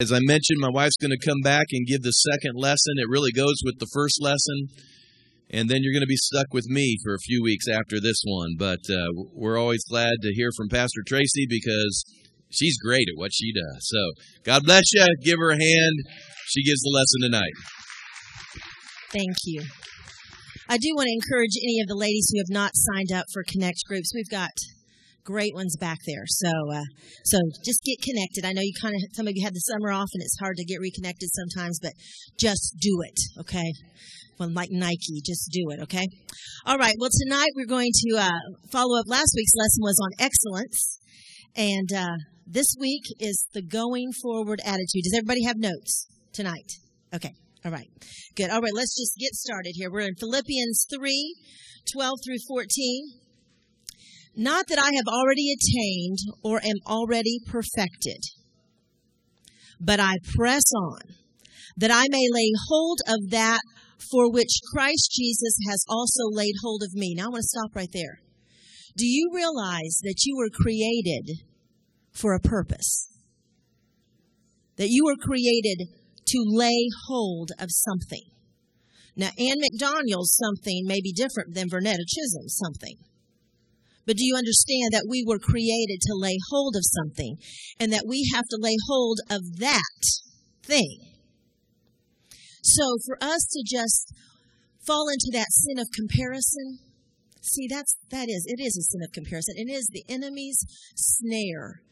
As I mentioned, my wife's going to come back and give the second lesson. It really goes with the first lesson. And then you're going to be stuck with me for a few weeks after this one. But uh, we're always glad to hear from Pastor Tracy because she's great at what she does. So God bless you. Give her a hand. She gives the lesson tonight. Thank you. I do want to encourage any of the ladies who have not signed up for Connect groups. We've got great ones back there. So, uh, so just get connected. I know you kind of some of you had the summer off, and it's hard to get reconnected sometimes, but just do it, okay? Well, like Nike, just do it, okay? All right. Well, tonight we're going to uh, follow up. Last week's lesson was on excellence, and uh, this week is the going forward attitude. Does everybody have notes tonight? Okay. All right. Good. All right. Let's just get started here. We're in Philippians 3 12 through 14. Not that I have already attained or am already perfected, but I press on that I may lay hold of that for which Christ Jesus has also laid hold of me. Now I want to stop right there. Do you realize that you were created for a purpose? That you were created to lay hold of something. Now, Ann McDaniel's something may be different than Vernetta Chisholm's something. But do you understand that we were created to lay hold of something and that we have to lay hold of that thing? So for us to just fall into that sin of comparison, see that's that is it is a sin of comparison. It is the enemy's snare.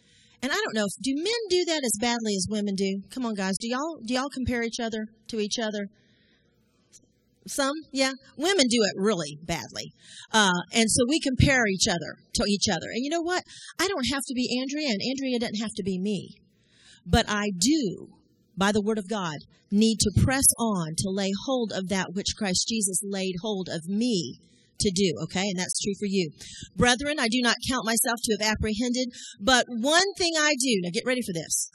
And I don't know, do men do that as badly as women do? Come on guys, do y'all do y'all compare each other to each other? Some, yeah. Women do it really badly. Uh, and so we compare each other to each other. And you know what? I don't have to be Andrea, and Andrea doesn't have to be me. But I do, by the word of God, need to press on to lay hold of that which Christ Jesus laid hold of me to do, okay? And that's true for you. Brethren, I do not count myself to have apprehended, but one thing I do. Now get ready for this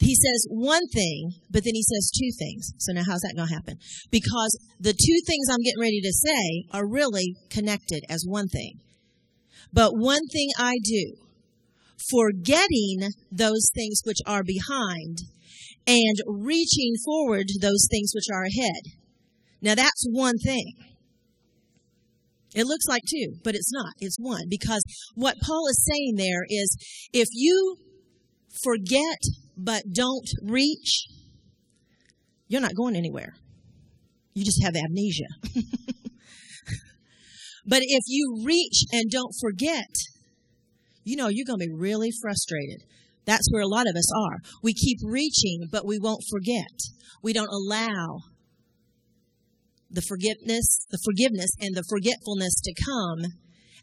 he says one thing, but then he says two things. So now how's that going to happen? Because the two things I'm getting ready to say are really connected as one thing. But one thing I do, forgetting those things which are behind and reaching forward to those things which are ahead. Now that's one thing. It looks like two, but it's not. It's one. Because what Paul is saying there is if you forget but don't reach, you're not going anywhere. You just have amnesia. but if you reach and don't forget, you know you're going to be really frustrated. That's where a lot of us are. We keep reaching, but we won't forget. We don't allow the forgiveness, the forgiveness and the forgetfulness to come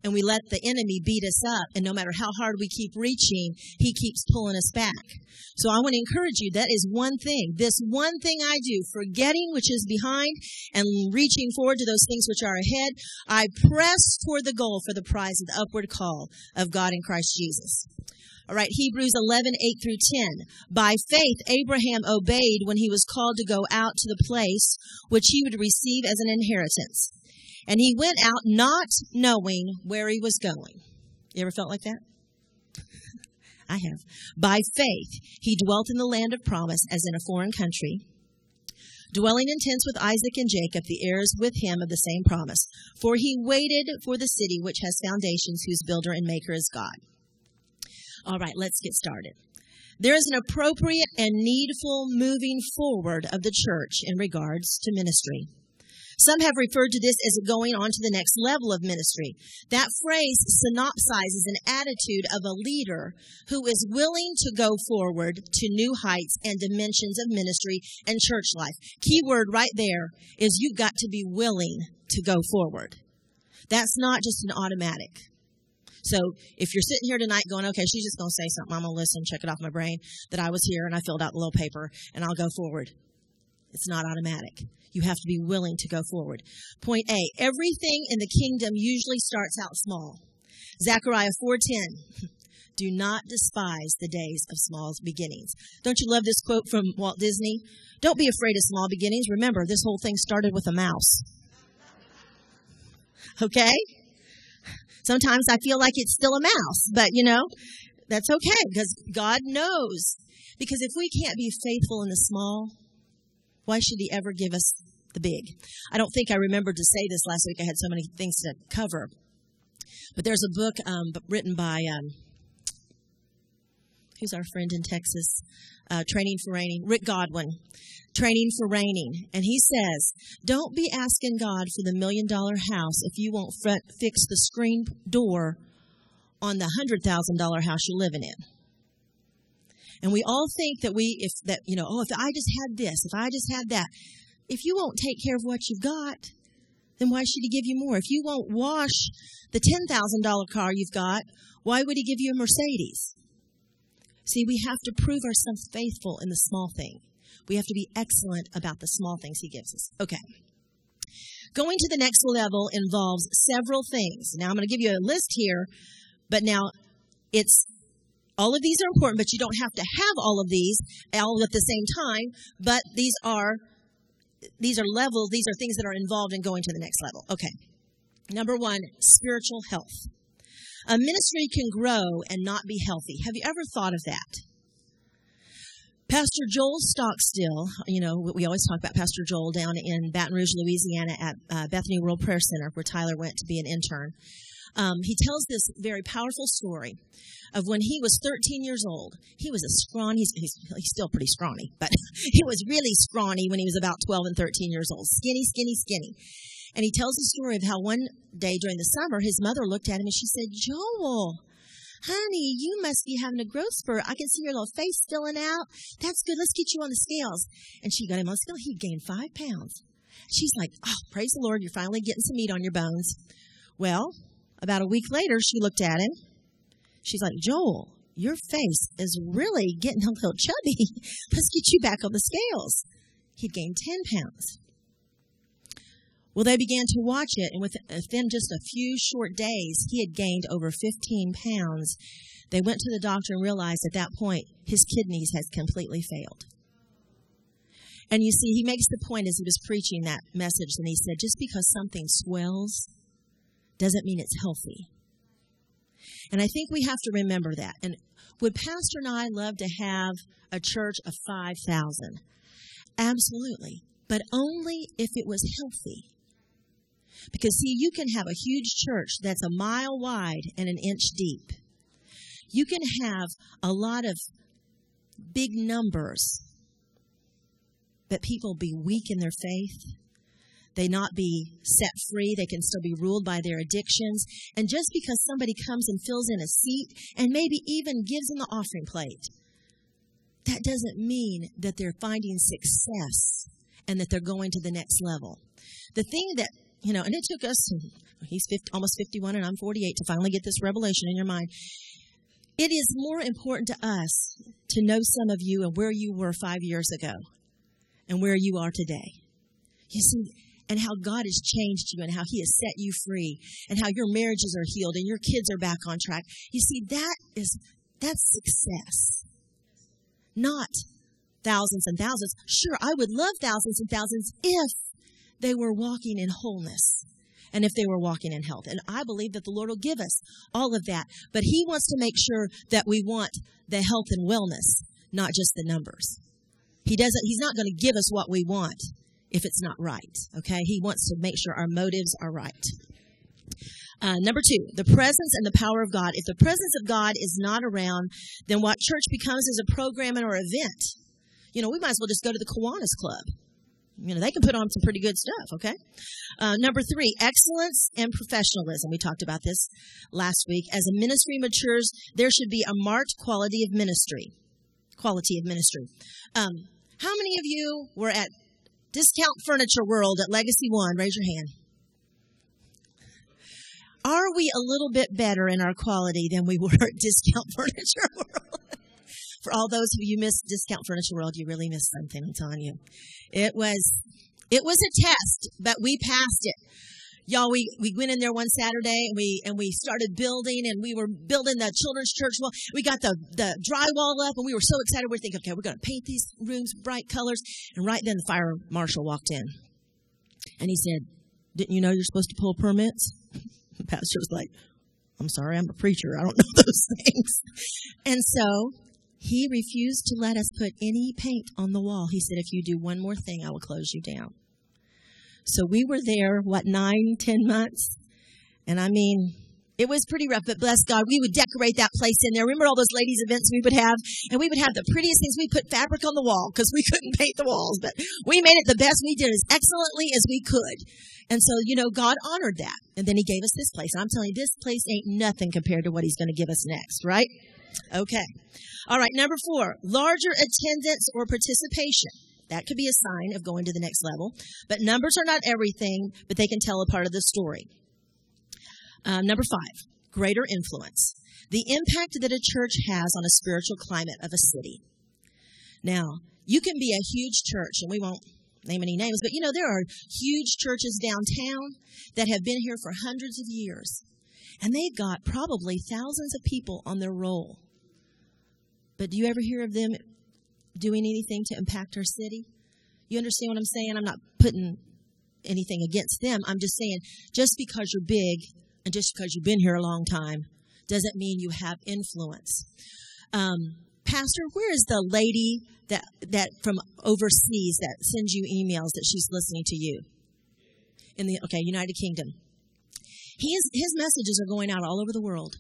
and we let the enemy beat us up. And no matter how hard we keep reaching, he keeps pulling us back. So I want to encourage you. That is one thing. This one thing I do, forgetting which is behind and reaching forward to those things which are ahead, I press toward the goal for the prize of the upward call of God in Christ Jesus. All right, Hebrews 11, 8 through 10. By faith, Abraham obeyed when he was called to go out to the place which he would receive as an inheritance. And he went out not knowing where he was going. You ever felt like that? I have. By faith, he dwelt in the land of promise as in a foreign country, dwelling in tents with Isaac and Jacob, the heirs with him of the same promise. For he waited for the city which has foundations, whose builder and maker is God. All right, let's get started. There is an appropriate and needful moving forward of the church in regards to ministry. Some have referred to this as going on to the next level of ministry. That phrase synopsizes an attitude of a leader who is willing to go forward to new heights and dimensions of ministry and church life. Key word right there is you've got to be willing to go forward. That's not just an automatic. So if you're sitting here tonight going, okay, she's just going to say something, I'm going to listen, check it off my brain that I was here and I filled out the little paper and I'll go forward. It's not automatic. You have to be willing to go forward. Point A, everything in the kingdom usually starts out small. Zechariah 4:10. Do not despise the days of small beginnings. Don't you love this quote from Walt Disney? Don't be afraid of small beginnings. Remember, this whole thing started with a mouse. Okay? Sometimes I feel like it's still a mouse, but you know, that's okay because God knows Because if we can't be faithful in the small, why should He ever give us the big? I don't think I remembered to say this last week. I had so many things to cover. But there's a book um, written by, um, who's our friend in Texas? Uh, Training for Reigning, Rick Godwin. Training for Reigning. And he says, don't be asking God for the million dollar house if you won't front, fix the screen door on the hundred thousand dollar house you're living in. And we all think that we, if that, you know, oh, if I just had this, if I just had that, if you won't take care of what you've got, then why should he give you more? If you won't wash the $10,000 car you've got, why would he give you a Mercedes? See, we have to prove ourselves faithful in the small thing. We have to be excellent about the small things he gives us. Okay. Going to the next level involves several things. Now I'm going to give you a list here, but now it's all of these are important, but you don't have to have all of these all at the same time, but these are these are levels, these are things that are involved in going to the next level. Okay. Number 1, spiritual health. A ministry can grow and not be healthy. Have you ever thought of that? Pastor Joel Stockstill, you know, we always talk about Pastor Joel down in Baton Rouge, Louisiana at uh, Bethany World Prayer Center, where Tyler went to be an intern. Um, he tells this very powerful story of when he was 13 years old. He was a scrawny, he's, he's, he's still pretty scrawny, but he was really scrawny when he was about 12 and 13 years old. Skinny, skinny, skinny. And he tells the story of how one day during the summer, his mother looked at him and she said, Joel, honey, you must be having a growth spurt. I can see your little face filling out. That's good. Let's get you on the scales. And she got him on the scale. He gained five pounds. She's like, oh, praise the Lord. You're finally getting some meat on your bones. Well, about a week later, she looked at him. She's like, Joel, your face is really getting a little chubby. Let's get you back on the scales. He'd gained 10 pounds. Well, they began to watch it, and within just a few short days, he had gained over 15 pounds. They went to the doctor and realized at that point his kidneys had completely failed. And you see, he makes the point as he was preaching that message, and he said, just because something swells doesn't mean it's healthy. And I think we have to remember that. And would Pastor and I love to have a church of 5,000? Absolutely. But only if it was healthy. Because, see, you can have a huge church that's a mile wide and an inch deep. You can have a lot of big numbers, but people be weak in their faith. They not be set free. They can still be ruled by their addictions. And just because somebody comes and fills in a seat and maybe even gives them the offering plate, that doesn't mean that they're finding success and that they're going to the next level. The thing that you know, and it took us, he's 50, almost 51 and I'm 48 to finally get this revelation in your mind. It is more important to us to know some of you and where you were five years ago and where you are today. You see, and how God has changed you and how He has set you free and how your marriages are healed and your kids are back on track. You see, that is, that's success. Not thousands and thousands. Sure, I would love thousands and thousands if they were walking in wholeness and if they were walking in health. And I believe that the Lord will give us all of that. But He wants to make sure that we want the health and wellness, not just the numbers. He doesn't, He's not going to give us what we want if it's not right. Okay? He wants to make sure our motives are right. Uh, number two, the presence and the power of God. If the presence of God is not around, then what church becomes is a program or event. You know, we might as well just go to the Kiwanis Club you know, they can put on some pretty good stuff, okay? Uh, number three, excellence and professionalism. We talked about this last week. As a ministry matures, there should be a marked quality of ministry. Quality of ministry. Um, how many of you were at Discount Furniture World at Legacy One? Raise your hand. Are we a little bit better in our quality than we were at Discount Furniture World? For all those of you missed Discount Furniture World, you really missed something, I'm telling you. It was, it was a test, but we passed it. Y'all, we, we went in there one Saturday and we, and we started building and we were building the children's church wall. We got the, the drywall up and we were so excited. We're thinking, okay, we're going to paint these rooms bright colors. And right then the fire marshal walked in and he said, didn't you know you're supposed to pull permits? The pastor was like, I'm sorry, I'm a preacher. I don't know those things. And so He refused to let us put any paint on the wall. He said, if you do one more thing, I will close you down. So we were there, what, nine, ten months? And I mean, it was pretty rough, but bless God, we would decorate that place in there. Remember all those ladies' events we would have? And we would have the prettiest things. We put fabric on the wall because we couldn't paint the walls, but we made it the best. We did as excellently as we could. And so, you know, God honored that. And then he gave us this place. I'm telling you, this place ain't nothing compared to what he's going to give us next, right? Okay. All right. Number four, larger attendance or participation. That could be a sign of going to the next level. But numbers are not everything, but they can tell a part of the story. Um, number five, greater influence. The impact that a church has on a spiritual climate of a city. Now, you can be a huge church, and we won't name any names, but you know, there are huge churches downtown that have been here for hundreds of years. And they've got probably thousands of people on their roll. But do you ever hear of them doing anything to impact our city? You understand what I'm saying? I'm not putting anything against them. I'm just saying, just because you're big and just because you've been here a long time doesn't mean you have influence. Um, Pastor, where is the lady that that from overseas that sends you emails that she's listening to you? In the okay, United Kingdom. His his messages are going out all over the world.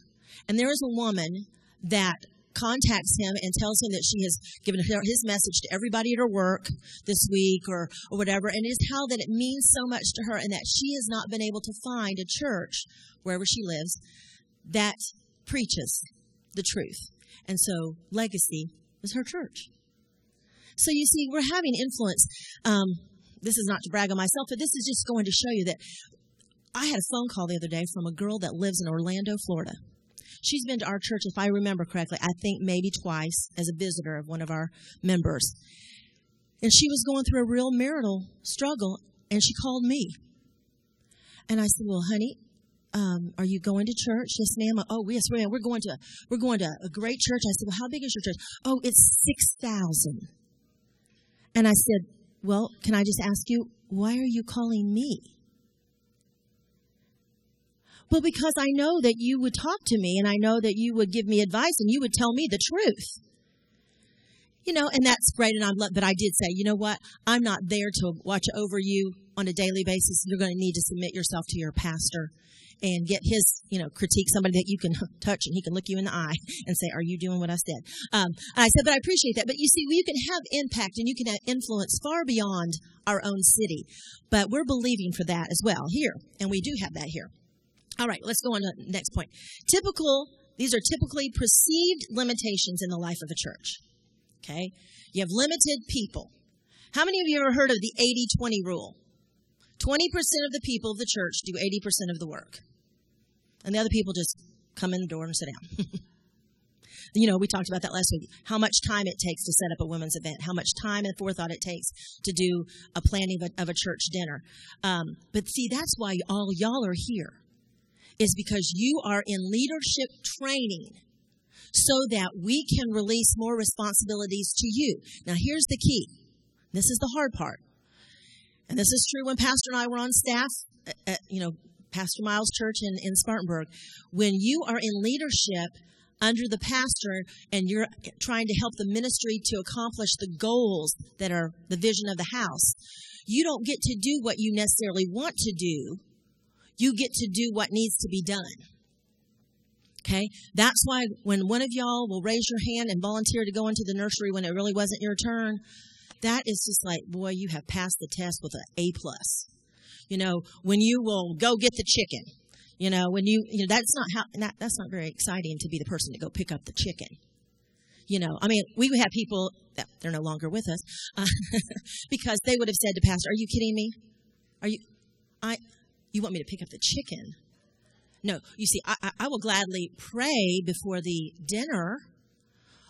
And there is a woman that contacts him and tells him that she has given his message to everybody at her work this week or, or whatever, and is how that it means so much to her and that she has not been able to find a church wherever she lives that preaches the truth. And so Legacy is her church. So you see, we're having influence. Um, this is not to brag on myself, but this is just going to show you that I had a phone call the other day from a girl that lives in Orlando, Florida. She's been to our church, if I remember correctly, I think maybe twice as a visitor of one of our members. And she was going through a real marital struggle, and she called me. And I said, Well, honey, um, are you going to church? Yes, ma'am. Oh, yes, ma'am. We're going to we're going to a great church. I said, Well, how big is your church? Oh, it's six thousand. And I said, Well, can I just ask you, why are you calling me? Well, because I know that you would talk to me and I know that you would give me advice and you would tell me the truth. You know, and that's great. And I'm, but I did say, you know what? I'm not there to watch over you on a daily basis. You're going to need to submit yourself to your pastor and get his, you know, critique, somebody that you can touch and he can look you in the eye and say, are you doing what I said? Um, I said, but I appreciate that. But you see, you can have impact and you can have influence far beyond our own city. But we're believing for that as well here. And we do have that here. All right, let's go on to the next point. Typical, these are typically perceived limitations in the life of a church. Okay? You have limited people. How many of you ever heard of the 80 20 rule? 20% of the people of the church do 80% of the work. And the other people just come in the door and sit down. you know, we talked about that last week. How much time it takes to set up a women's event, how much time and forethought it takes to do a planning of a, of a church dinner. Um, but see, that's why all y'all are here, is because you are in leadership training so that we can release more responsibilities to you. Now, here's the key. This is the hard part. And this is true when Pastor and I were on staff at, you know, Pastor Miles Church in, in Spartanburg. When you are in leadership under the pastor and you're trying to help the ministry to accomplish the goals that are the vision of the house, you don't get to do what you necessarily want to do. You get to do what needs to be done. Okay? That's why when one of y'all will raise your hand and volunteer to go into the nursery when it really wasn't your turn, that is just like, boy, you have passed the test with an A plus. You know, when you will go get the chicken, you know, when you, you know, that's not how, not, that's not very exciting to be the person to go pick up the chicken. You know, I mean, we have people that they're no longer with us uh, because they would have said to Pastor, "Are you kidding me? Are you, I, you want me to pick up the chicken?" No, you see, I, I will gladly pray before the dinner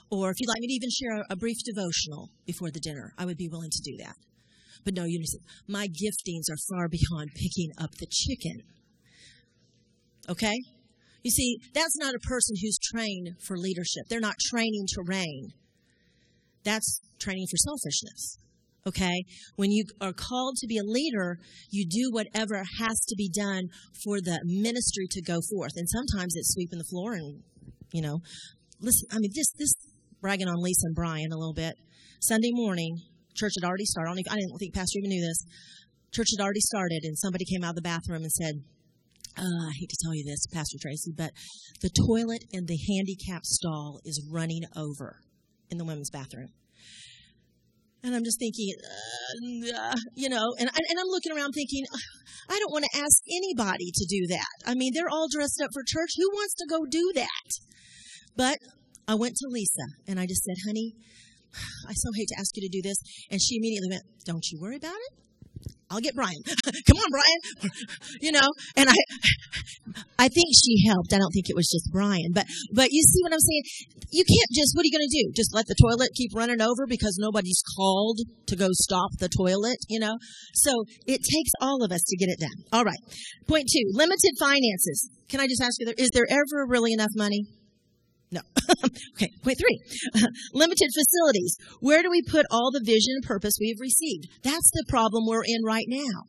or if you'd like me to even share a brief devotional before the dinner, I would be willing to do that. But no, you understand, my giftings are far beyond picking up the chicken. Okay? You see, that's not a person who's trained for leadership. They're not training to reign. That's training for selfishness. Okay? When you are called to be a leader, you do whatever has to be done for the ministry to go forth. And sometimes it's sweeping the floor and, you know, listen, I mean, this, this bragging on Lisa and Brian a little bit. Sunday morning, church had already started. I, I didn't think Pastor even knew this. Church had already started, and somebody came out of the bathroom and said, uh, I hate to tell you this, Pastor Tracy, but the toilet in the handicap stall is running over in the women's bathroom. And I'm just thinking, uh, you know, and, and I'm looking around thinking, I don't want to ask anybody to do that. I mean, they're all dressed up for church. Who wants to go do that? But I went to Lisa and I just said, honey, I so hate to ask you to do this. And she immediately went, don't you worry about it. I'll get Brian. Come on, Brian. you know, and I, I think she helped. I don't think it was just Brian, but, but you see what I'm saying? You can't just, what are you going to do? Just let the toilet keep running over because nobody's called to go stop the toilet, you know? So it takes all of us to get it done. All right. Point two, limited finances. Can I just ask you, is there ever really enough money? No. okay, point three. Limited facilities. Where do we put all the vision and purpose we have received? That's the problem we're in right now.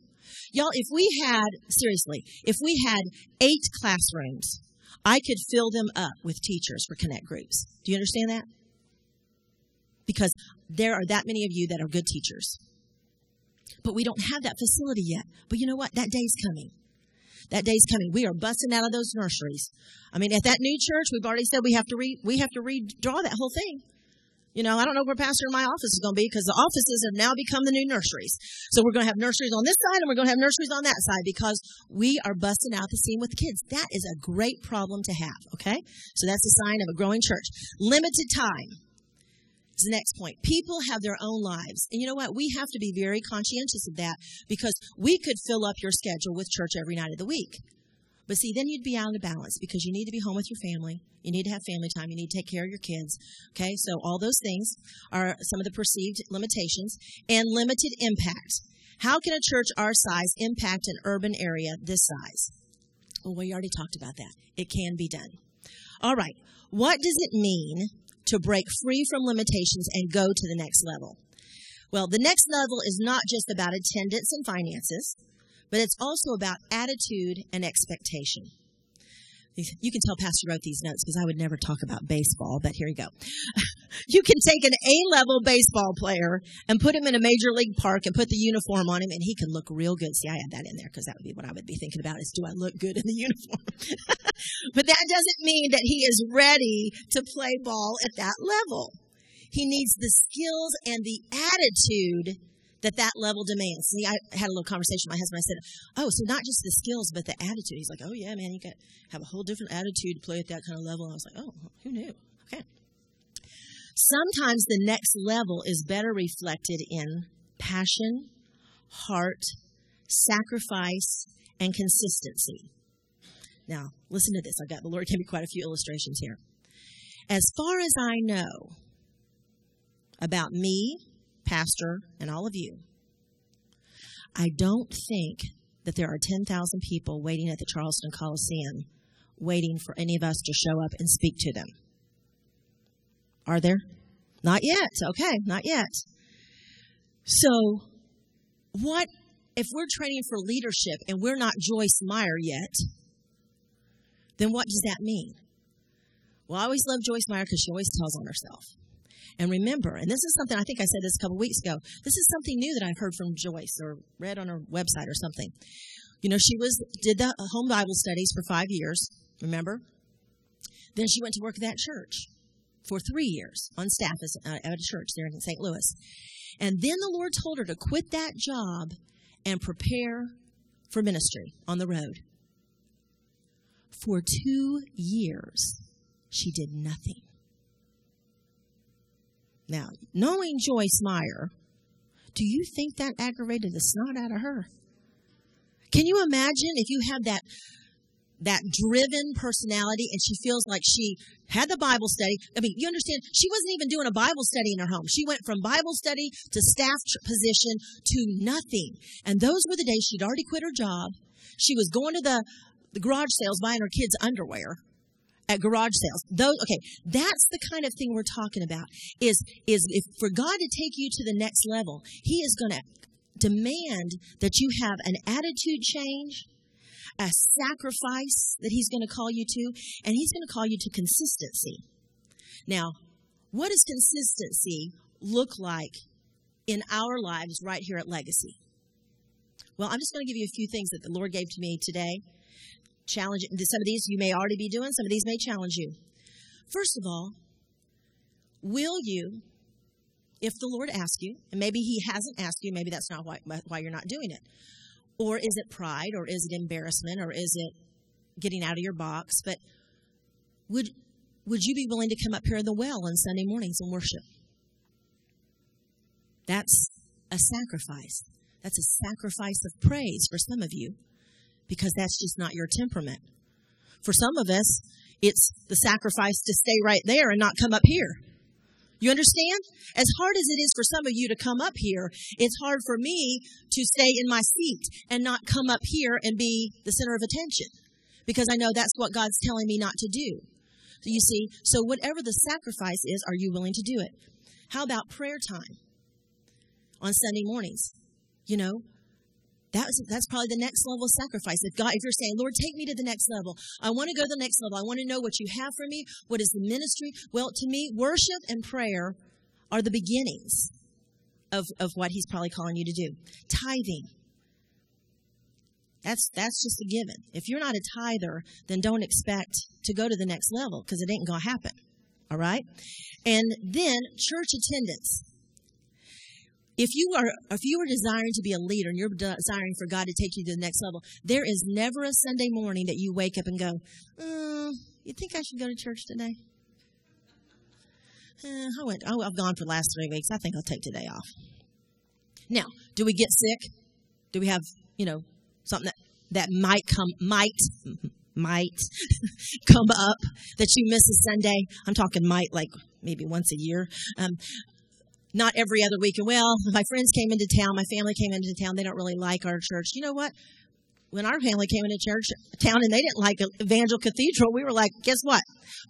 Y'all, if we had, seriously, if we had eight classrooms, I could fill them up with teachers for Connect groups. Do you understand that? Because there are that many of you that are good teachers. But we don't have that facility yet. But you know what? That day's coming. That day's coming. We are busting out of those nurseries. I mean, at that new church, we've already said we have to re, we have to redraw that whole thing. You know, I don't know where pastor in my office is going to be because the offices have now become the new nurseries. So we're going to have nurseries on this side and we're going to have nurseries on that side because we are busting out the seam with the kids. That is a great problem to have. Okay. So that's a sign of a growing church. Limited time the next point. People have their own lives. And you know what? We have to be very conscientious of that because we could fill up your schedule with church every night of the week. But see, then you'd be out of balance because you need to be home with your family. You need to have family time. You need to take care of your kids. Okay, so all those things are some of the perceived limitations and limited impact. How can a church our size impact an urban area this size? Well, we already talked about that. It can be done. All right. What does it mean to break free from limitations and go to the next level? Well, the next level is not just about attendance and finances but it's also about attitude and expectation. You can tell Pastor wrote these notes because I would never talk about baseball, but here you go. you can take an A level baseball player and put him in a major league park and put the uniform on him, and he can look real good. See, I had that in there because that would be what I would be thinking about is do I look good in the uniform? but that doesn't mean that he is ready to play ball at that level. He needs the skills and the attitude that that level demands. See, I had a little conversation with my husband. I said, "Oh, so not just the skills, but the attitude." He's like, "Oh yeah, man, you got have a whole different attitude to play at that kind of level." And I was like, "Oh, who knew?" Okay. Sometimes the next level is better reflected in passion, heart, sacrifice, and consistency. Now, listen to this. I've got the Lord gave me quite a few illustrations here. As far as I know about me pastor, and all of you, I don't think that there are 10,000 people waiting at the Charleston Coliseum waiting for any of us to show up and speak to them. Are there? Not yet. Okay, not yet. So, what if we're training for leadership and we're not Joyce Meyer yet? Then what does that mean? Well, I always love Joyce Meyer because she always tells on herself. And remember, and this is something I think I said this a couple weeks ago. This is something new that I've heard from Joyce or read on her website or something. You know, she was did the home Bible studies for five years. Remember? Then she went to work at that church for three years on staff uh, at a church there in St. Louis. And then the Lord told her to quit that job and prepare for ministry on the road. For two years, she did nothing. Now, knowing Joyce Meyer, do you think that aggravated the snot out of her? Can you imagine if you have that that driven personality and she feels like she had the Bible study. I mean, you understand, she wasn't even doing a Bible study in her home. She went from Bible study to staff position to nothing. And those were the days she'd already quit her job. She was going to the, the garage sales buying her kids underwear at garage sales. Those okay, that's the kind of thing we're talking about. Is is if for God to take you to the next level, He is going to demand that you have an attitude change, a sacrifice that He's going to call you to, and He's going to call you to consistency. Now, What does consistency look like in our lives right here at Legacy? Well, I'm just going to give you a few things that the Lord gave to me today. Challenge some of these you may already be doing, some of these may challenge you. First of all, will you, if the Lord asks you, and maybe He hasn't asked you, maybe that's not why, why you're not doing it, or is it pride, or is it embarrassment, or is it getting out of your box? But would would you be willing to come up here in the well on Sunday mornings and worship? That's a sacrifice. That's a sacrifice of praise for some of you because that's just not your temperament. For some of us, it's the sacrifice to stay right there and not come up here. You understand? As hard as it is for some of you to come up here, it's hard for me to stay in my seat and not come up here and be the center of attention because I know that's what God's telling me not to do. You see, so whatever the sacrifice is, are you willing to do it? How about prayer time on Sunday mornings? You know, that's probably the next level sacrifice. If God, if you're saying, Lord, take me to the next level, I want to go to the next level. I want to know what you have for me. What is the ministry? Well, to me, worship and prayer are the beginnings of of what He's probably calling you to do. Tithing. That's that's just a given. If you're not a tither, then don't expect to go to the next level because it ain't gonna happen. All right? And then church attendance. If you are if you are desiring to be a leader and you're desiring for God to take you to the next level, there is never a Sunday morning that you wake up and go, uh, "You think I should go to church today?" Uh, I went. Oh, I've gone for the last three weeks. I think I'll take today off. Now, do we get sick? Do we have you know something that, that might come, might, might come up that you miss a Sunday. I'm talking might like maybe once a year. Um, not every other week. And well, my friends came into town, my family came into town. They don't really like our church. You know what? When our family came into church town and they didn't like Evangel Cathedral, we were like, guess what?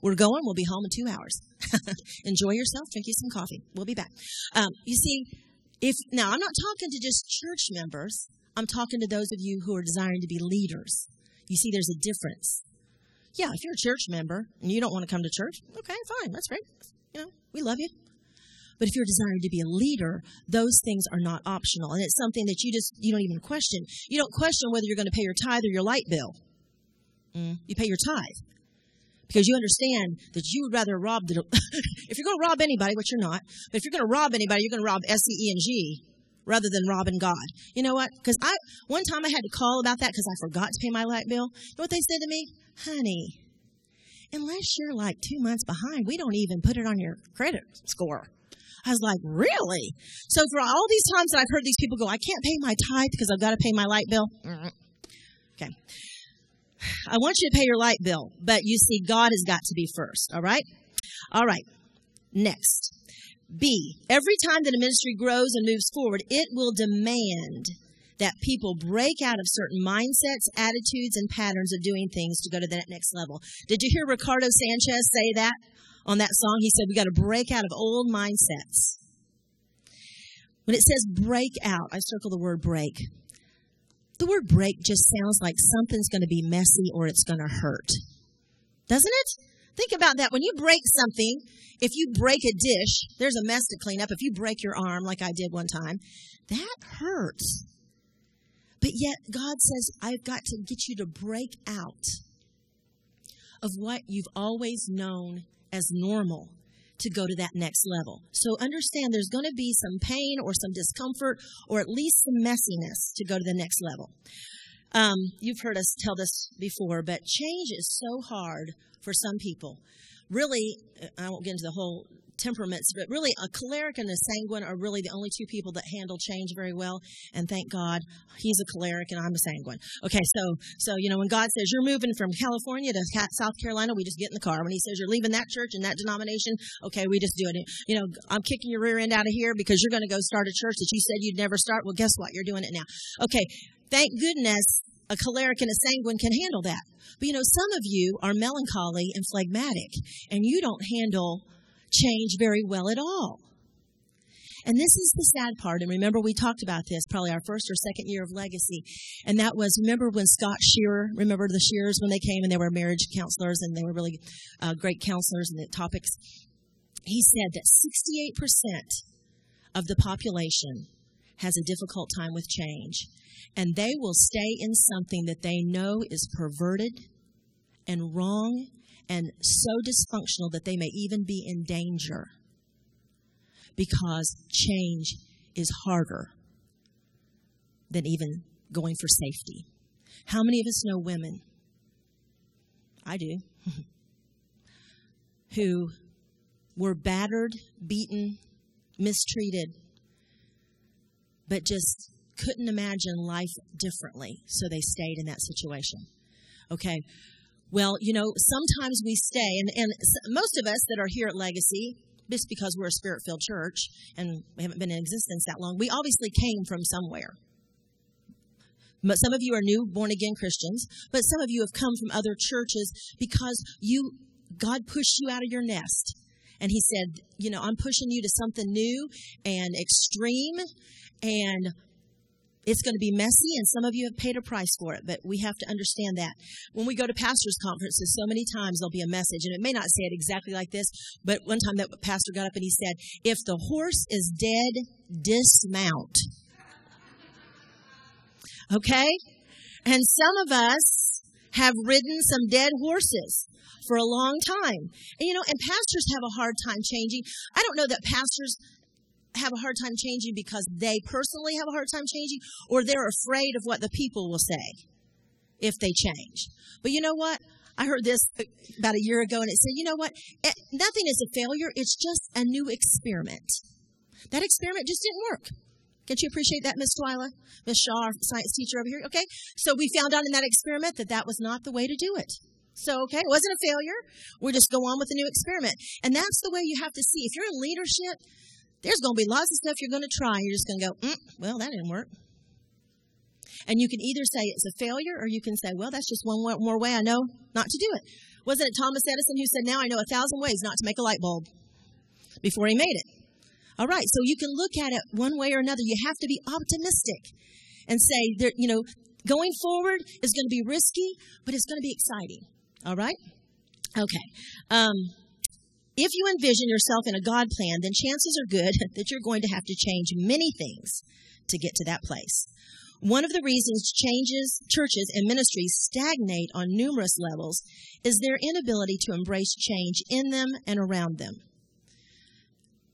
We're going. We'll be home in two hours. Enjoy yourself. Drink you some coffee. We'll be back. Um, you see, if now I'm not talking to just church members. I'm talking to those of you who are desiring to be leaders. You see, there's a difference. Yeah, if you're a church member and you don't want to come to church, okay, fine, that's great. You know, we love you. But if you're desiring to be a leader, those things are not optional. And it's something that you just, you don't even question. You don't question whether you're going to pay your tithe or your light bill. Mm. You pay your tithe. Because you understand that you would rather rob the, if you're going to rob anybody, which you're not, but if you're going to rob anybody, you're going to rob SCE&G rather than robbing God. You know what? Because I one time I had to call about that because I forgot to pay my light bill. You know what they said to me? Honey, unless you're like two months behind, we don't even put it on your credit score. I was like, really? So for all these times that I've heard these people go, I can't pay my tithe because I've got to pay my light bill. Okay. I want you to pay your light bill, but you see, God has got to be first. All right? All right. Next. B, every time that a ministry grows and moves forward, it will demand that people break out of certain mindsets, attitudes, and patterns of doing things to go to that next level. Did you hear Ricardo Sanchez say that on that song? He said, We got to break out of old mindsets. When it says break out, I circle the word break. The word break just sounds like something's going to be messy or it's going to hurt. Doesn't it? Think about that. When you break something, if you break a dish, there's a mess to clean up. If you break your arm, like I did one time, that hurts. But yet, God says, I've got to get you to break out of what you've always known as normal to go to that next level. So understand there's going to be some pain or some discomfort or at least some messiness to go to the next level. Um, you've heard us tell this before, but change is so hard for some people. Really, I won't get into the whole temperaments, but really a choleric and a sanguine are really the only two people that handle change very well. And thank God he's a choleric and I'm a sanguine. Okay, so so you know when God says you're moving from California to South Carolina, we just get in the car. When He says you're leaving that church and that denomination, okay, we just do it. You know, I'm kicking your rear end out of here because you're going to go start a church that you said you'd never start. Well, guess what? You're doing it now. Okay, thank goodness a choleric and a sanguine can handle that. But you know, some of you are melancholy and phlegmatic, and you don't handle change very well at all. And this is the sad part. And remember, we talked about this probably our first or second year of legacy. And that was, remember when Scott Shearer, remember the Shearers when they came and they were marriage counselors and they were really uh, great counselors and the topics. he said that 68% of the population has a difficult time with change, and they will stay in something that they know is perverted and wrong and so dysfunctional that they may even be in danger because change is harder than even going for safety. How many of us know women? I do. who were battered, beaten, mistreated, but just couldn't imagine life differently, so they stayed in that situation. Okay. Well, you know, sometimes we stay, and, and most of us that are here at Legacy, just because we're a spirit filled church and we haven't been in existence that long, we obviously came from somewhere. But some of you are new born again Christians, but some of you have come from other churches because you God pushed you out of your nest. And he said, you know, I'm pushing you to something new and extreme and it's going to be messy, and some of you have paid a price for it, but we have to understand that. When we go to pastors' conferences, so many times there'll be a message, and it may not say it exactly like this, but one time that pastor got up and he said, If the horse is dead, dismount. Okay? And some of us have ridden some dead horses for a long time. And you know, and pastors have a hard time changing. I don't know that pastors have a hard time changing because they personally have a hard time changing or they're afraid of what the people will say if they change. But you know what? I heard this about a year ago and it said, you know what? Eh, nothing is a failure. It's just a new experiment. That experiment just didn't work. Can't you appreciate that, Miss Twyla? Miss Shaw, science teacher over here? Okay. So we found out in that experiment that that was not the way to do it. So, okay, it wasn't a failure. We'll just go on with the new experiment. And that's the way you have to see. If you're in leadership, there's going to be lots of stuff you're going to try. You're just going to go, mm, well, that didn't work. And you can either say it's a failure or you can say, well, that's just one more way I know not to do it. Wasn't it Thomas Edison who said, now I know a thousand ways not to make a light bulb before he made it? All right, so you can look at it one way or another. You have to be optimistic and say, there, you know, going forward is going to be risky, but it's going to be exciting. All right? Okay. Um, if you envision yourself in a God plan, then chances are good that you're going to have to change many things to get to that place. One of the reasons changes, churches and ministries stagnate on numerous levels is their inability to embrace change in them and around them.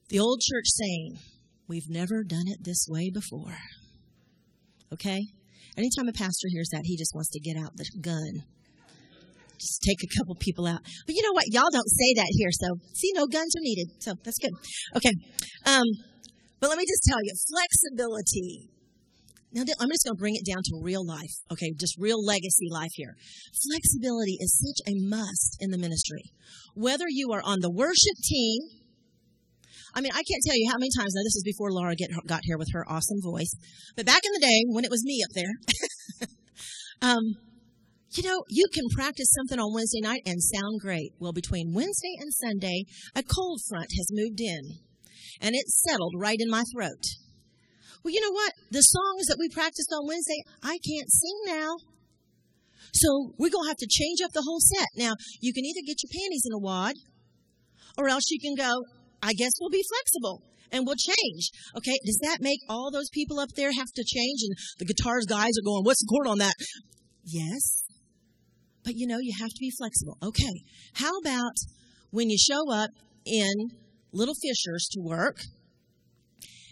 The old church saying, We've never done it this way before. Okay? Anytime a pastor hears that, he just wants to get out the gun just take a couple people out. But you know what? Y'all don't say that here. So, see, no guns are needed. So that's good. Okay. Um, but let me just tell you flexibility. Now, I'm just going to bring it down to real life. Okay. Just real legacy life here. Flexibility is such a must in the ministry. Whether you are on the worship team, I mean, I can't tell you how many times, now this is before Laura get, got here with her awesome voice, but back in the day when it was me up there, um, you know, you can practice something on Wednesday night and sound great. Well, between Wednesday and Sunday, a cold front has moved in and it's settled right in my throat. Well, you know what? The songs that we practiced on Wednesday, I can't sing now. So we're going to have to change up the whole set. Now, you can either get your panties in a wad or else you can go, I guess we'll be flexible and we'll change. Okay, does that make all those people up there have to change? And the guitars guys are going, what's the chord on that? Yes, but you know, you have to be flexible. Okay. How about when you show up in Little Fishers to work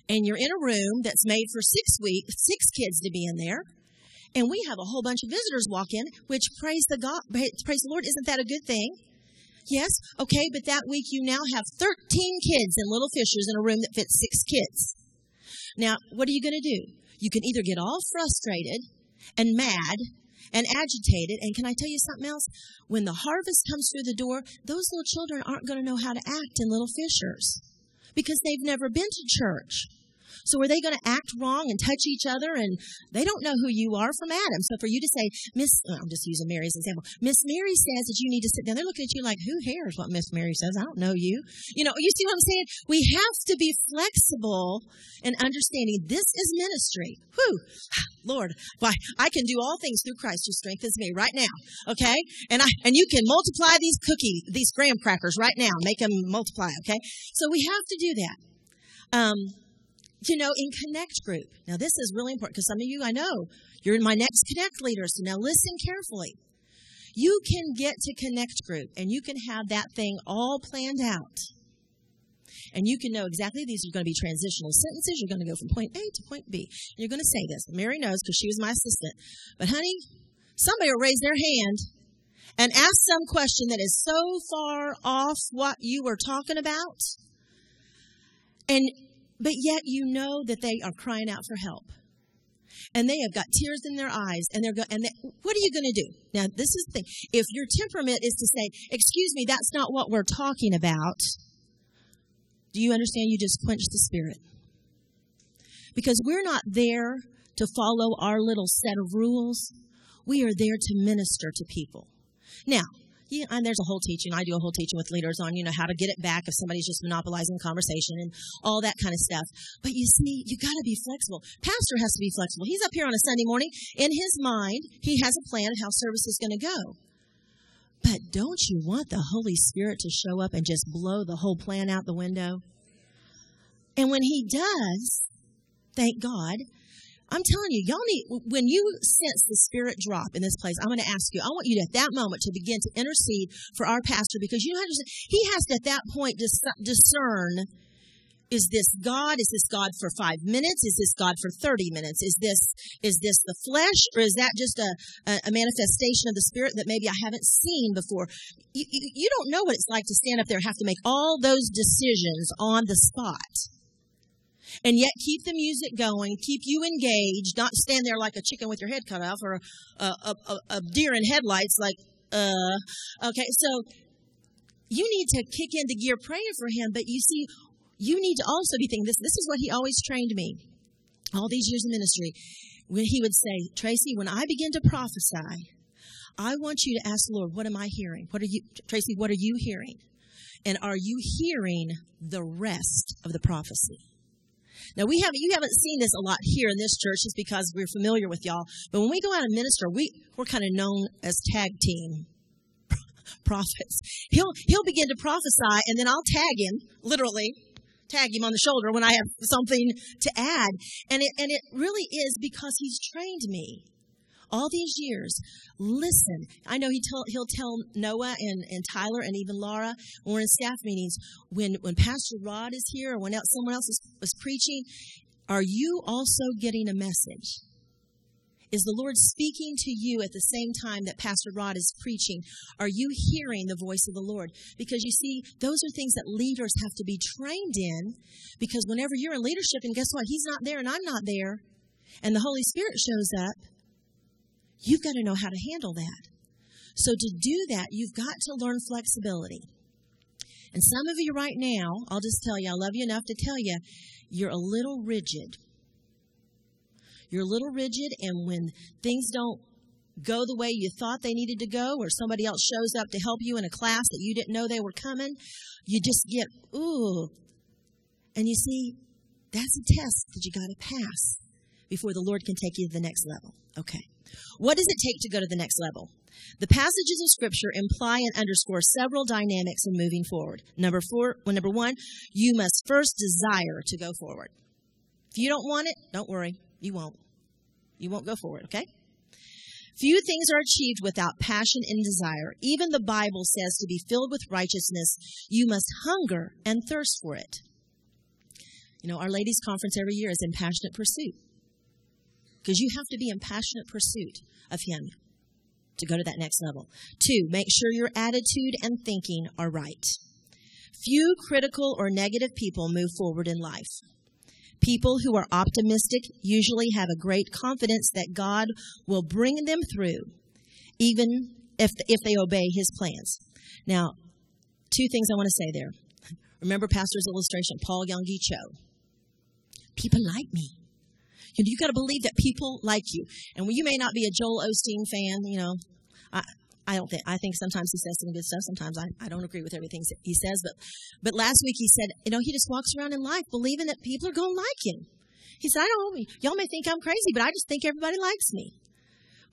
and you're in a room that's made for six weeks, six kids to be in there, and we have a whole bunch of visitors walk in, which praise the God, praise the Lord, isn't that a good thing? Yes, okay, but that week you now have 13 kids in Little Fishers in a room that fits six kids. Now, what are you going to do? You can either get all frustrated and mad and agitated. And can I tell you something else? When the harvest comes through the door, those little children aren't going to know how to act in little fishers because they've never been to church. So are they going to act wrong and touch each other? And they don't know who you are from Adam. So for you to say, Miss, I'm just using Mary as an example. Miss Mary says that you need to sit down. They're looking at you like, who cares what Miss Mary says? I don't know you. You know, you see what I'm saying? We have to be flexible and understanding this is ministry. Whew. Lord, why I can do all things through Christ who strengthens me right now. Okay? And I and you can multiply these cookie, these graham crackers right now. Make them multiply, okay? So we have to do that. Um, you know, in Connect Group. Now, this is really important because some of you I know you're in my next Connect leaders. So now listen carefully. You can get to Connect Group and you can have that thing all planned out. And you can know exactly these are going to be transitional sentences. You're going to go from point A to point B. You're going to say this. Mary knows because she was my assistant. But honey, somebody will raise their hand and ask some question that is so far off what you were talking about. And but yet you know that they are crying out for help. And they have got tears in their eyes, and they're going. And they, what are you going to do now? This is the thing. If your temperament is to say, "Excuse me, that's not what we're talking about," do you understand? You just quench the spirit because we're not there to follow our little set of rules. We are there to minister to people. Now, yeah, and there's a whole teaching. I do a whole teaching with leaders on, you know, how to get it back if somebody's just monopolizing conversation and all that kind of stuff. But you see, you got to be flexible. Pastor has to be flexible. He's up here on a Sunday morning. In his mind, he has a plan of how service is going to go. But don't you want the Holy Spirit to show up and just blow the whole plan out the window? And when he does, thank God, I'm telling you, y'all need, when you sense the spirit drop in this place, I'm going to ask you, I want you to, at that moment to begin to intercede for our pastor because you know, he has to at that point discern is this God? Is this God for five minutes? Is this God for 30 minutes? Is this, is this the flesh or is that just a, a, manifestation of the spirit that maybe I haven't seen before? You, you, you don't know what it's like to stand up there and have to make all those decisions on the spot and yet keep the music going, keep you engaged, not stand there like a chicken with your head cut off or a, a, a, a deer in headlights like, uh, okay, so you need to kick into gear praying for him, but you see, you need to also be thinking this, this is what he always trained me all these years of ministry. When he would say, Tracy, when I begin to prophesy, I want you to ask the Lord, what am I hearing? What are you, Tracy, what are you hearing? And are you hearing the rest of the prophecy? Now we haven't, you haven't seen this a lot here in this church just because we're familiar with y'all. But when we go out and minister, we, we're kind of known as tag team prophets. He'll, he'll begin to prophesy and then I'll tag him, literally, tag him on the shoulder when I have something to add. And it, and it really is because he's trained me all these years, listen. I know he tell, he'll tell Noah and, and Tyler and even Laura when we're in staff meetings, when, when Pastor Rod is here or when else, someone else is, is preaching, are you also getting a message? Is the Lord speaking to you at the same time that Pastor Rod is preaching? Are you hearing the voice of the Lord? Because you see, those are things that leaders have to be trained in because whenever you're in leadership, and guess what? He's not there and I'm not there, and the Holy Spirit shows up, You've got to know how to handle that. So to do that, you've got to learn flexibility. And some of you right now, I'll just tell you, I love you enough to tell you, you're a little rigid. You're a little rigid, and when things don't go the way you thought they needed to go, or somebody else shows up to help you in a class that you didn't know they were coming, you just get, ooh. And you see, that's a test that you got to pass before the Lord can take you to the next level. Okay. What does it take to go to the next level? The passages of scripture imply and underscore several dynamics in moving forward. Number four, well, number one, you must first desire to go forward. If you don't want it, don't worry. You won't. You won't go forward, okay? Few things are achieved without passion and desire. Even the Bible says to be filled with righteousness, you must hunger and thirst for it. You know, our ladies' conference every year is in passionate pursuit because you have to be in passionate pursuit of Him to go to that next level. Two, make sure your attitude and thinking are right. Few critical or negative people move forward in life. People who are optimistic usually have a great confidence that God will bring them through, even if, if they obey His plans. Now, two things I want to say there. Remember Pastor's illustration, Paul Yonggi Cho. People like me. You, you got to believe that people like you. And you may not be a Joel Osteen fan, you know, I, I don't think I think sometimes he says some good stuff. Sometimes I, I don't agree with everything he says. But but last week he said, you know, he just walks around in life believing that people are going to like him. He said, I don't y'all may think I'm crazy, but I just think everybody likes me.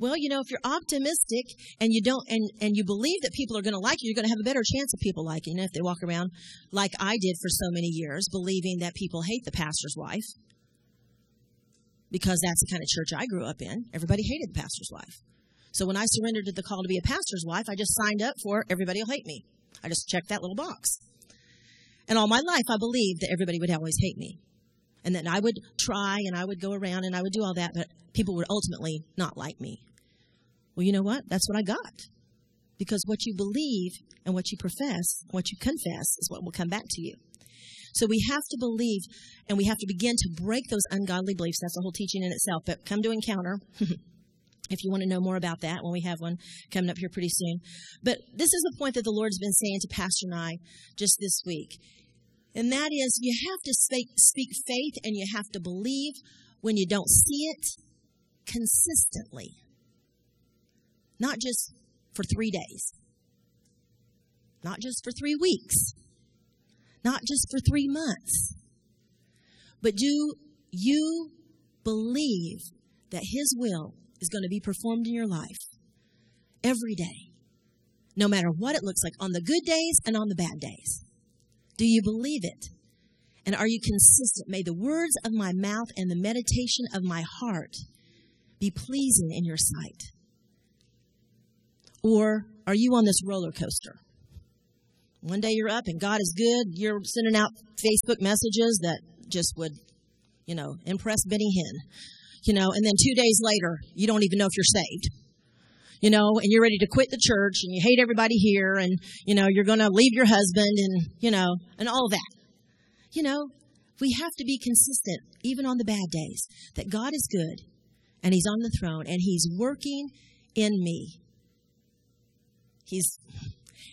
Well, you know, if you're optimistic and you don't and and you believe that people are going to like you, you're going to have a better chance of people liking you if they walk around like I did for so many years, believing that people hate the pastor's wife. Because that's the kind of church I grew up in. Everybody hated the pastor's wife. So when I surrendered to the call to be a pastor's wife, I just signed up for everybody will hate me. I just checked that little box. And all my life, I believed that everybody would always hate me. And that I would try and I would go around and I would do all that, but people would ultimately not like me. Well, you know what? That's what I got. Because what you believe and what you profess, what you confess, is what will come back to you. So we have to believe and we have to begin to break those ungodly beliefs. That's a whole teaching in itself. But come to encounter. if you want to know more about that when we have one coming up here pretty soon. But this is a point that the Lord's been saying to Pastor and I just this week. And that is, you have to speak, speak faith and you have to believe when you don't see it consistently. Not just for three days, not just for three weeks, not just for three months, but do you believe that His will is going to be performed in your life every day, no matter what it looks like, on the good days and on the bad days? Do you believe it? And are you consistent? May the words of my mouth and the meditation of my heart be pleasing in your sight. Or are you on this roller coaster? One day you're up and God is good. You're sending out Facebook messages that just would, you know, impress Benny Hinn you know, and then two days later, you don't even know if you're saved. You know, and you're ready to quit the church and you hate everybody here and, you know, you're going to leave your husband and, you know, and all that. You know, we have to be consistent, even on the bad days, that God is good and He's on the throne and He's working in me. He's,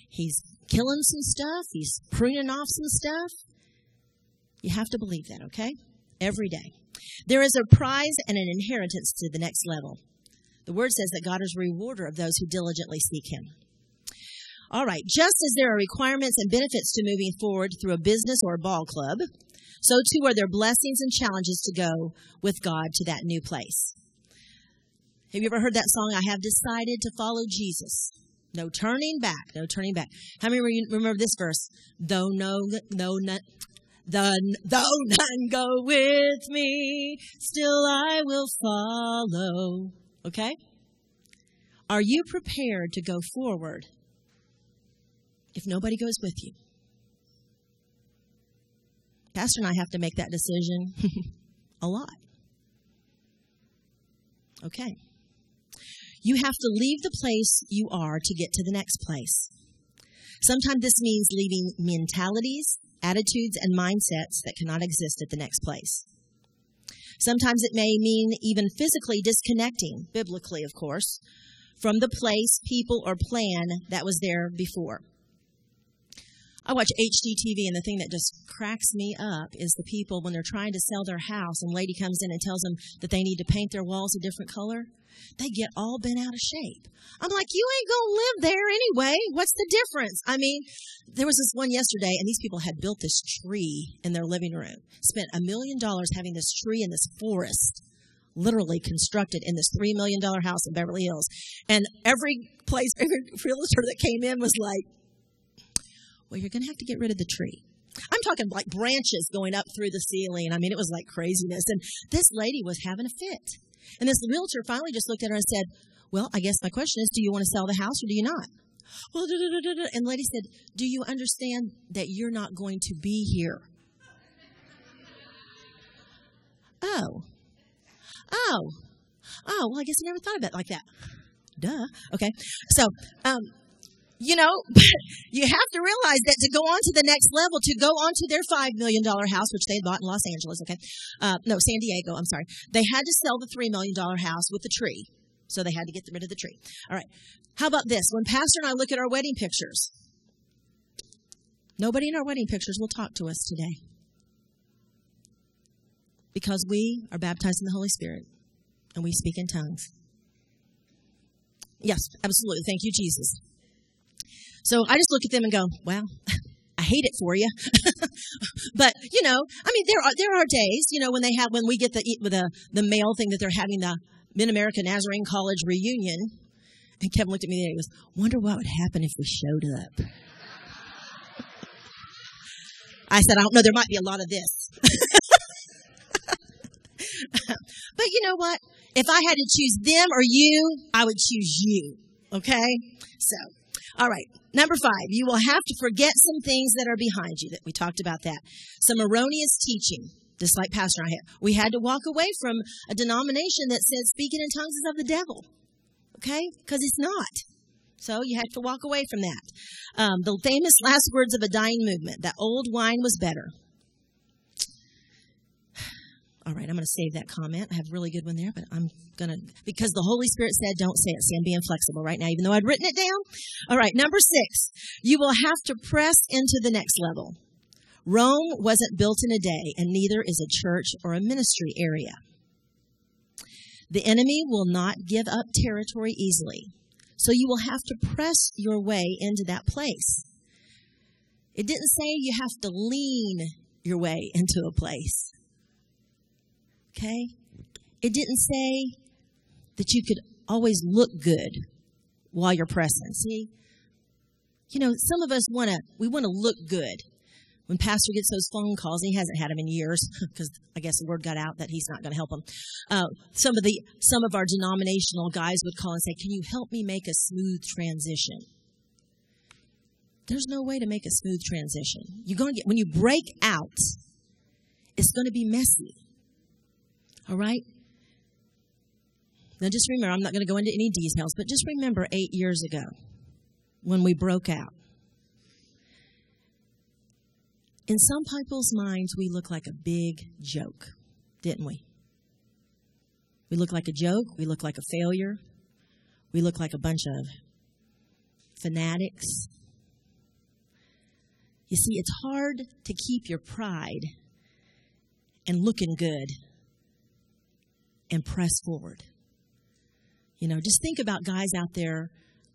He's killing some stuff. He's pruning off some stuff. You have to believe that, okay? Every day. There is a prize and an inheritance to the next level. The word says that God is a rewarder of those who diligently seek him. All right, just as there are requirements and benefits to moving forward through a business or a ball club, so too are there blessings and challenges to go with God to that new place. Have you ever heard that song, I have decided to follow Jesus? No turning back, no turning back. How many remember this verse? Though no, Though, though none go with me, still I will follow. Okay? Are you prepared to go forward if nobody goes with you? Pastor and I have to make that decision a lot. Okay. You have to leave the place you are to get to the next place. Sometimes this means leaving mentalities, attitudes, and mindsets that cannot exist at the next place. Sometimes it may mean even physically disconnecting, biblically, of course, from the place, people, or plan that was there before. I watch HGTV, and the thing that just cracks me up is the people when they're trying to sell their house, and lady comes in and tells them that they need to paint their walls a different color they get all bent out of shape. I'm like, you ain't to live there anyway. What's the difference? I mean, there was this one yesterday, and these people had built this tree in their living room, spent a million dollars having this tree in this forest literally constructed in this $3 million house in Beverly Hills. And every place, every realtor that came in was like, well, you're going to have to get rid of the tree. I'm talking like branches going up through the ceiling. I mean, it was like craziness. And this lady was having a fit. And this realtor finally just looked at her and said, Well, I guess my question is, do you want to sell the house or do you not? Well, da, da, da, and the lady said, Do you understand that you're not going to be here? Oh. Oh. Oh, well, I guess I never thought about it like that. Duh. Okay. So, um, you know, you have to realize that to go on to the next level, to go on to their $5 million house, which they bought in Los Angeles, okay? Uh, no, San Diego, I'm sorry. They had to sell the $3 million house with the tree. So they had to get rid of the tree. All right. How about this? When Pastor and I look at our wedding pictures, nobody in our wedding pictures will talk to us today. Because we are baptized in the Holy Spirit and we speak in tongues. Yes, absolutely. Thank you, Jesus. So I just look at them and go, well, I hate it for you. but, you know, I mean, there are, there are days, you know, when they have, when we get the, the, the mail thing that they're having the Mid America Nazarene College reunion. And Kevin looked at me and he goes, wonder what would happen if we showed up. I said, I don't know, there might be a lot of this. but you know what? If I had to choose them or you, I would choose you. Okay? So, all right. Number five, you will have to forget some things that are behind you. That we talked about that. Some erroneous teaching, just like Pastor I had. We had to walk away from a denomination that said speaking in tongues is of the devil. Okay? Because it's not. So you have to walk away from that. Um, the famous last words of a dying movement that old wine was better. All right, I'm going to save that comment. I have a really good one there, but I'm going to, because the Holy Spirit said, don't say it. See, I'm being flexible right now, even though I'd written it down. All right, number six, you will have to press into the next level. Rome wasn't built in a day, and neither is a church or a ministry area. The enemy will not give up territory easily, so you will have to press your way into that place. It didn't say you have to lean your way into a place. Okay? It didn't say that you could always look good while you're pressing. See? You know, some of us want to, we want to look good. When pastor gets those phone calls, he hasn't had them in years because I guess the word got out that he's not going to help them. Uh, some of the, some of our denominational guys would call and say, can you help me make a smooth transition? There's no way to make a smooth transition. You're going to get, when you break out, it's going to be messy. All right? Now, just remember, I'm not going to go into any details, but just remember eight years ago when we broke out. In some people's minds, we look like a big joke, didn't we? We look like a joke. We look like a failure. We look like a bunch of fanatics. You see, it's hard to keep your pride and looking good and press forward. You know, just think about guys out there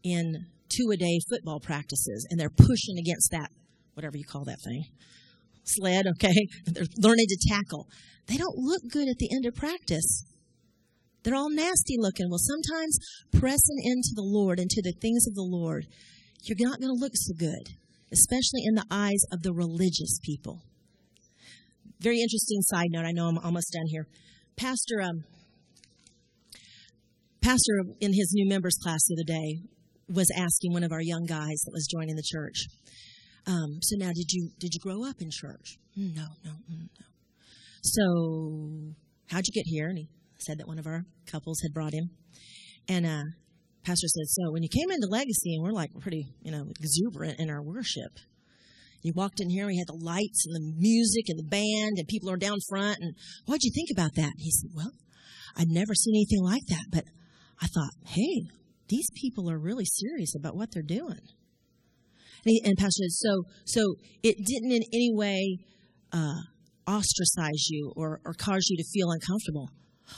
in two a day football practices and they're pushing against that, whatever you call that thing, sled, okay? They're learning to tackle. They don't look good at the end of practice. They're all nasty looking. Well, sometimes pressing into the Lord, into the things of the Lord, you're not going to look so good, especially in the eyes of the religious people. Very interesting side note. I know I'm almost done here. Pastor um, pastor in his new members class the other day was asking one of our young guys that was joining the church. Um, so now, did you did you grow up in church? Mm, no, no, mm, no. So, how'd you get here? And he said that one of our couples had brought him. And uh, pastor said, so when you came into Legacy, and we're like pretty, you know, exuberant in our worship. You walked in here, and we had the lights and the music and the band, and people are down front. And what'd you think about that? He said, well, I'd never seen anything like that, but I thought, hey, these people are really serious about what they're doing. And, he, and Pastor said, so, so it didn't in any way uh, ostracize you or, or cause you to feel uncomfortable.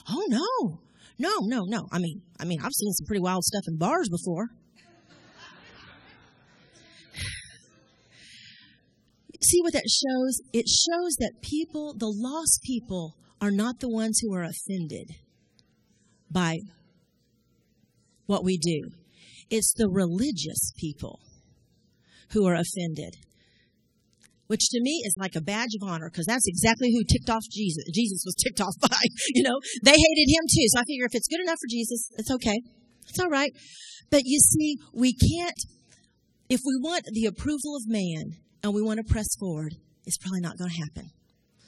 Oh no, no, no, no. I mean, I mean, I've seen some pretty wild stuff in bars before. See what that shows? It shows that people, the lost people, are not the ones who are offended by what we do. It's the religious people who are offended, which to me is like a badge of honor because that's exactly who ticked off Jesus. Jesus was ticked off by, you know, they hated him too. So I figure if it's good enough for Jesus, it's okay. It's all right. But you see, we can't, if we want the approval of man and we want to press forward, it's probably not going to happen.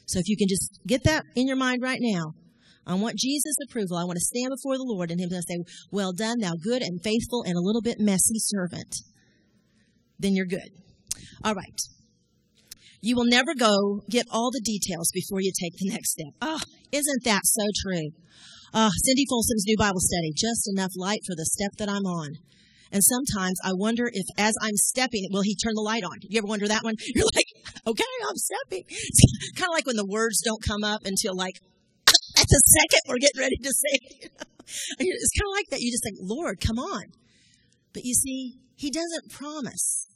So if you can just get that in your mind right now, I want Jesus' approval. I want to stand before the Lord and Him to say, Well done, thou good and faithful and a little bit messy servant. Then you're good. All right. You will never go get all the details before you take the next step. Oh, isn't that so true? Uh, Cindy Folsom's new Bible study, just enough light for the step that I'm on. And sometimes I wonder if as I'm stepping, will he turn the light on? You ever wonder that one? You're like, okay, I'm stepping. Kind of like when the words don't come up until like the second we're getting ready to say, it's kind of like that. You just think, Lord, come on. But you see, He doesn't promise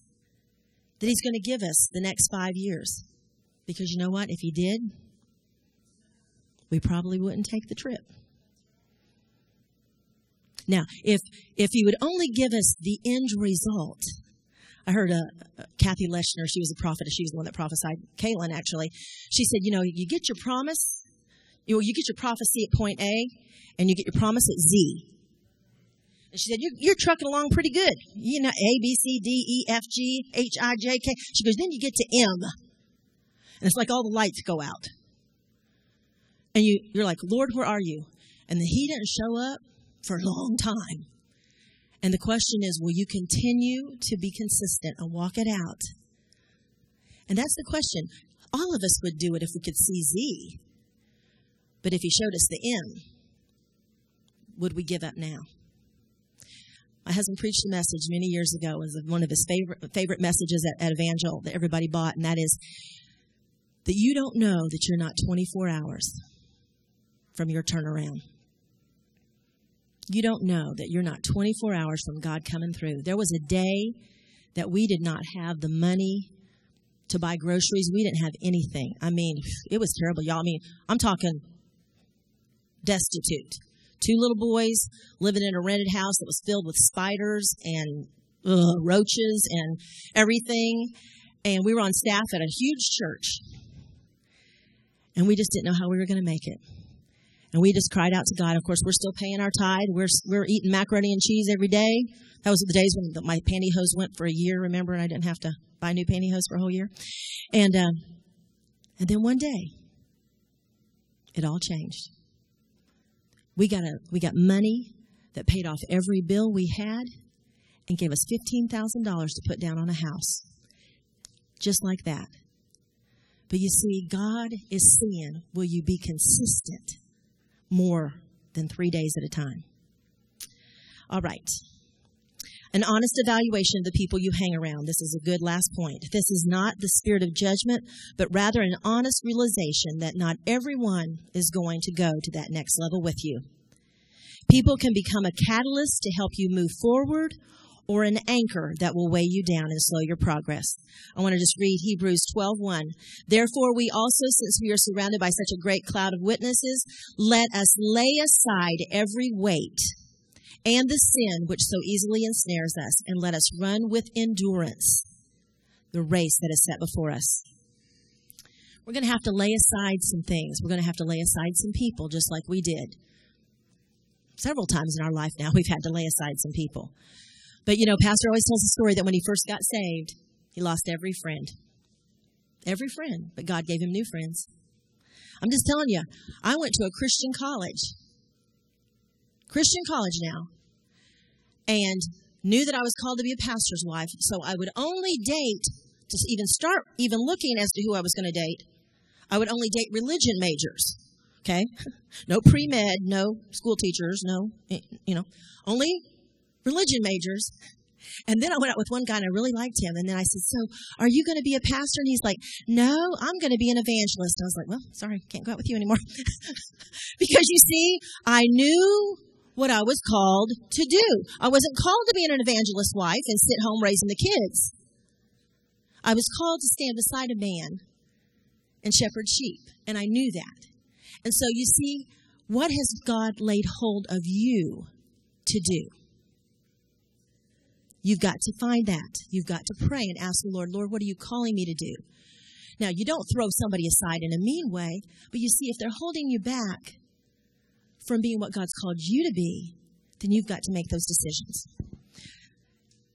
that He's going to give us the next five years. Because you know what? If He did, we probably wouldn't take the trip. Now, if if He would only give us the end result, I heard a, uh, Kathy Leshner. She was a prophetess. She was the one that prophesied. Caitlin actually. She said, you know, you get your promise, you you get your prophecy at point A, and you get your promise at Z. And she said, you're, you're trucking along pretty good. You know, A, B, C, D, E, F, G, H, I, J, K. She goes, then you get to M. And it's like all the lights go out. And you, you're like, Lord, where are you? And then he didn't show up for a long time. And the question is, will you continue to be consistent and walk it out? And that's the question. All of us would do it if we could see Z. But if he showed us the M, would we give up now? My husband preached a message many years ago. Was one of his favorite favorite messages at, at Evangel that everybody bought, and that is that you don't know that you're not 24 hours from your turnaround. You don't know that you're not 24 hours from God coming through. There was a day that we did not have the money to buy groceries. We didn't have anything. I mean, it was terrible, y'all. I mean, I'm talking destitute. Two little boys living in a rented house that was filled with spiders and ugh, roaches and everything. And we were on staff at a huge church. And we just didn't know how we were going to make it. And we just cried out to God. Of course, we're still paying our tithe. We're, we're eating macaroni and cheese every day. That was the days when my pantyhose went for a year, remember, and I didn't have to buy new pantyhose for a whole year. And, uh, and then one day, it all changed. We got a, we got money that paid off every bill we had and gave us $15,000 to put down on a house. Just like that. But you see, God is seeing, will you be consistent? more than three days at a time. All right. An honest evaluation of the people you hang around. This is a good last point. This is not the spirit of judgment, but rather an honest realization that not everyone is going to go to that next level with you. People can become a catalyst to help you move forward or an anchor that will weigh you down and slow your progress. I want to just read Hebrews 12:1. Therefore we also since we are surrounded by such a great cloud of witnesses, let us lay aside every weight and the sin which so easily ensnares us and let us run with endurance the race that is set before us. We're going to have to lay aside some things. We're going to have to lay aside some people just like we did. Several times in our life now, we've had to lay aside some people. But you know, Pastor always tells the story that when he first got saved, he lost every friend. Every friend, but God gave him new friends. I'm just telling you, I went to a Christian college. Christian college now. And knew that I was called to be a pastor's wife, so I would only date to even start even looking as to who I was going to date. I would only date religion majors. Okay? No pre-med, no school teachers, no, eh, you know, only religion majors. And then I went out with one guy and I really liked him. And then I said, So, are you going to be a pastor? And he's like, No, I'm going to be an evangelist. And I was like, Well, sorry, can't go out with you anymore. because you see, I knew what I was called to do. I wasn't called to be an evangelist wife and sit home raising the kids. I was called to stand beside a man and shepherd sheep. And I knew that. And so you see, what has God laid hold of you to do? You've got to find that. You've got to pray and ask the Lord, Lord, what are you calling me to do? Now, you don't throw somebody aside in a mean way, but you see, if they're holding you back from being what God's called you to be, then you've got to make those decisions.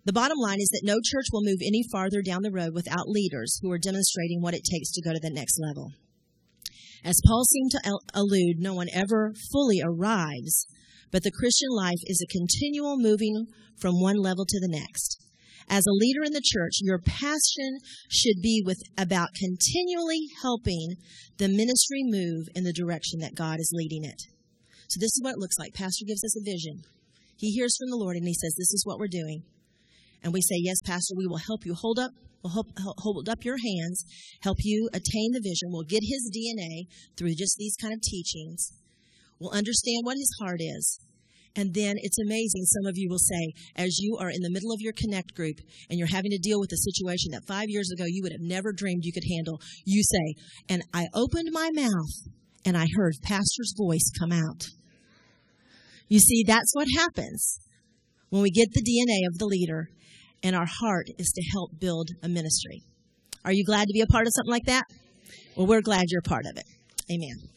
The bottom line is that no church will move any farther down the road without leaders who are demonstrating what it takes to go to the next level. As Paul seemed to allude, no one ever fully arrives, but the Christian life is a continual moving from one level to the next. As a leader in the church, your passion should be with about continually helping the ministry move in the direction that God is leading it. So this is what it looks like. Pastor gives us a vision. He hears from the Lord and he says, "This is what we're doing." And we say, "Yes, pastor, we will help you hold up We'll help, hold up your hands, help you attain the vision. We'll get his DNA through just these kind of teachings. We'll understand what his heart is. And then it's amazing. Some of you will say, as you are in the middle of your connect group and you're having to deal with a situation that five years ago you would have never dreamed you could handle, you say, and I opened my mouth and I heard pastor's voice come out. You see, that's what happens when we get the DNA of the leader and our heart is to help build a ministry. Are you glad to be a part of something like that? Well, we're glad you're a part of it. Amen.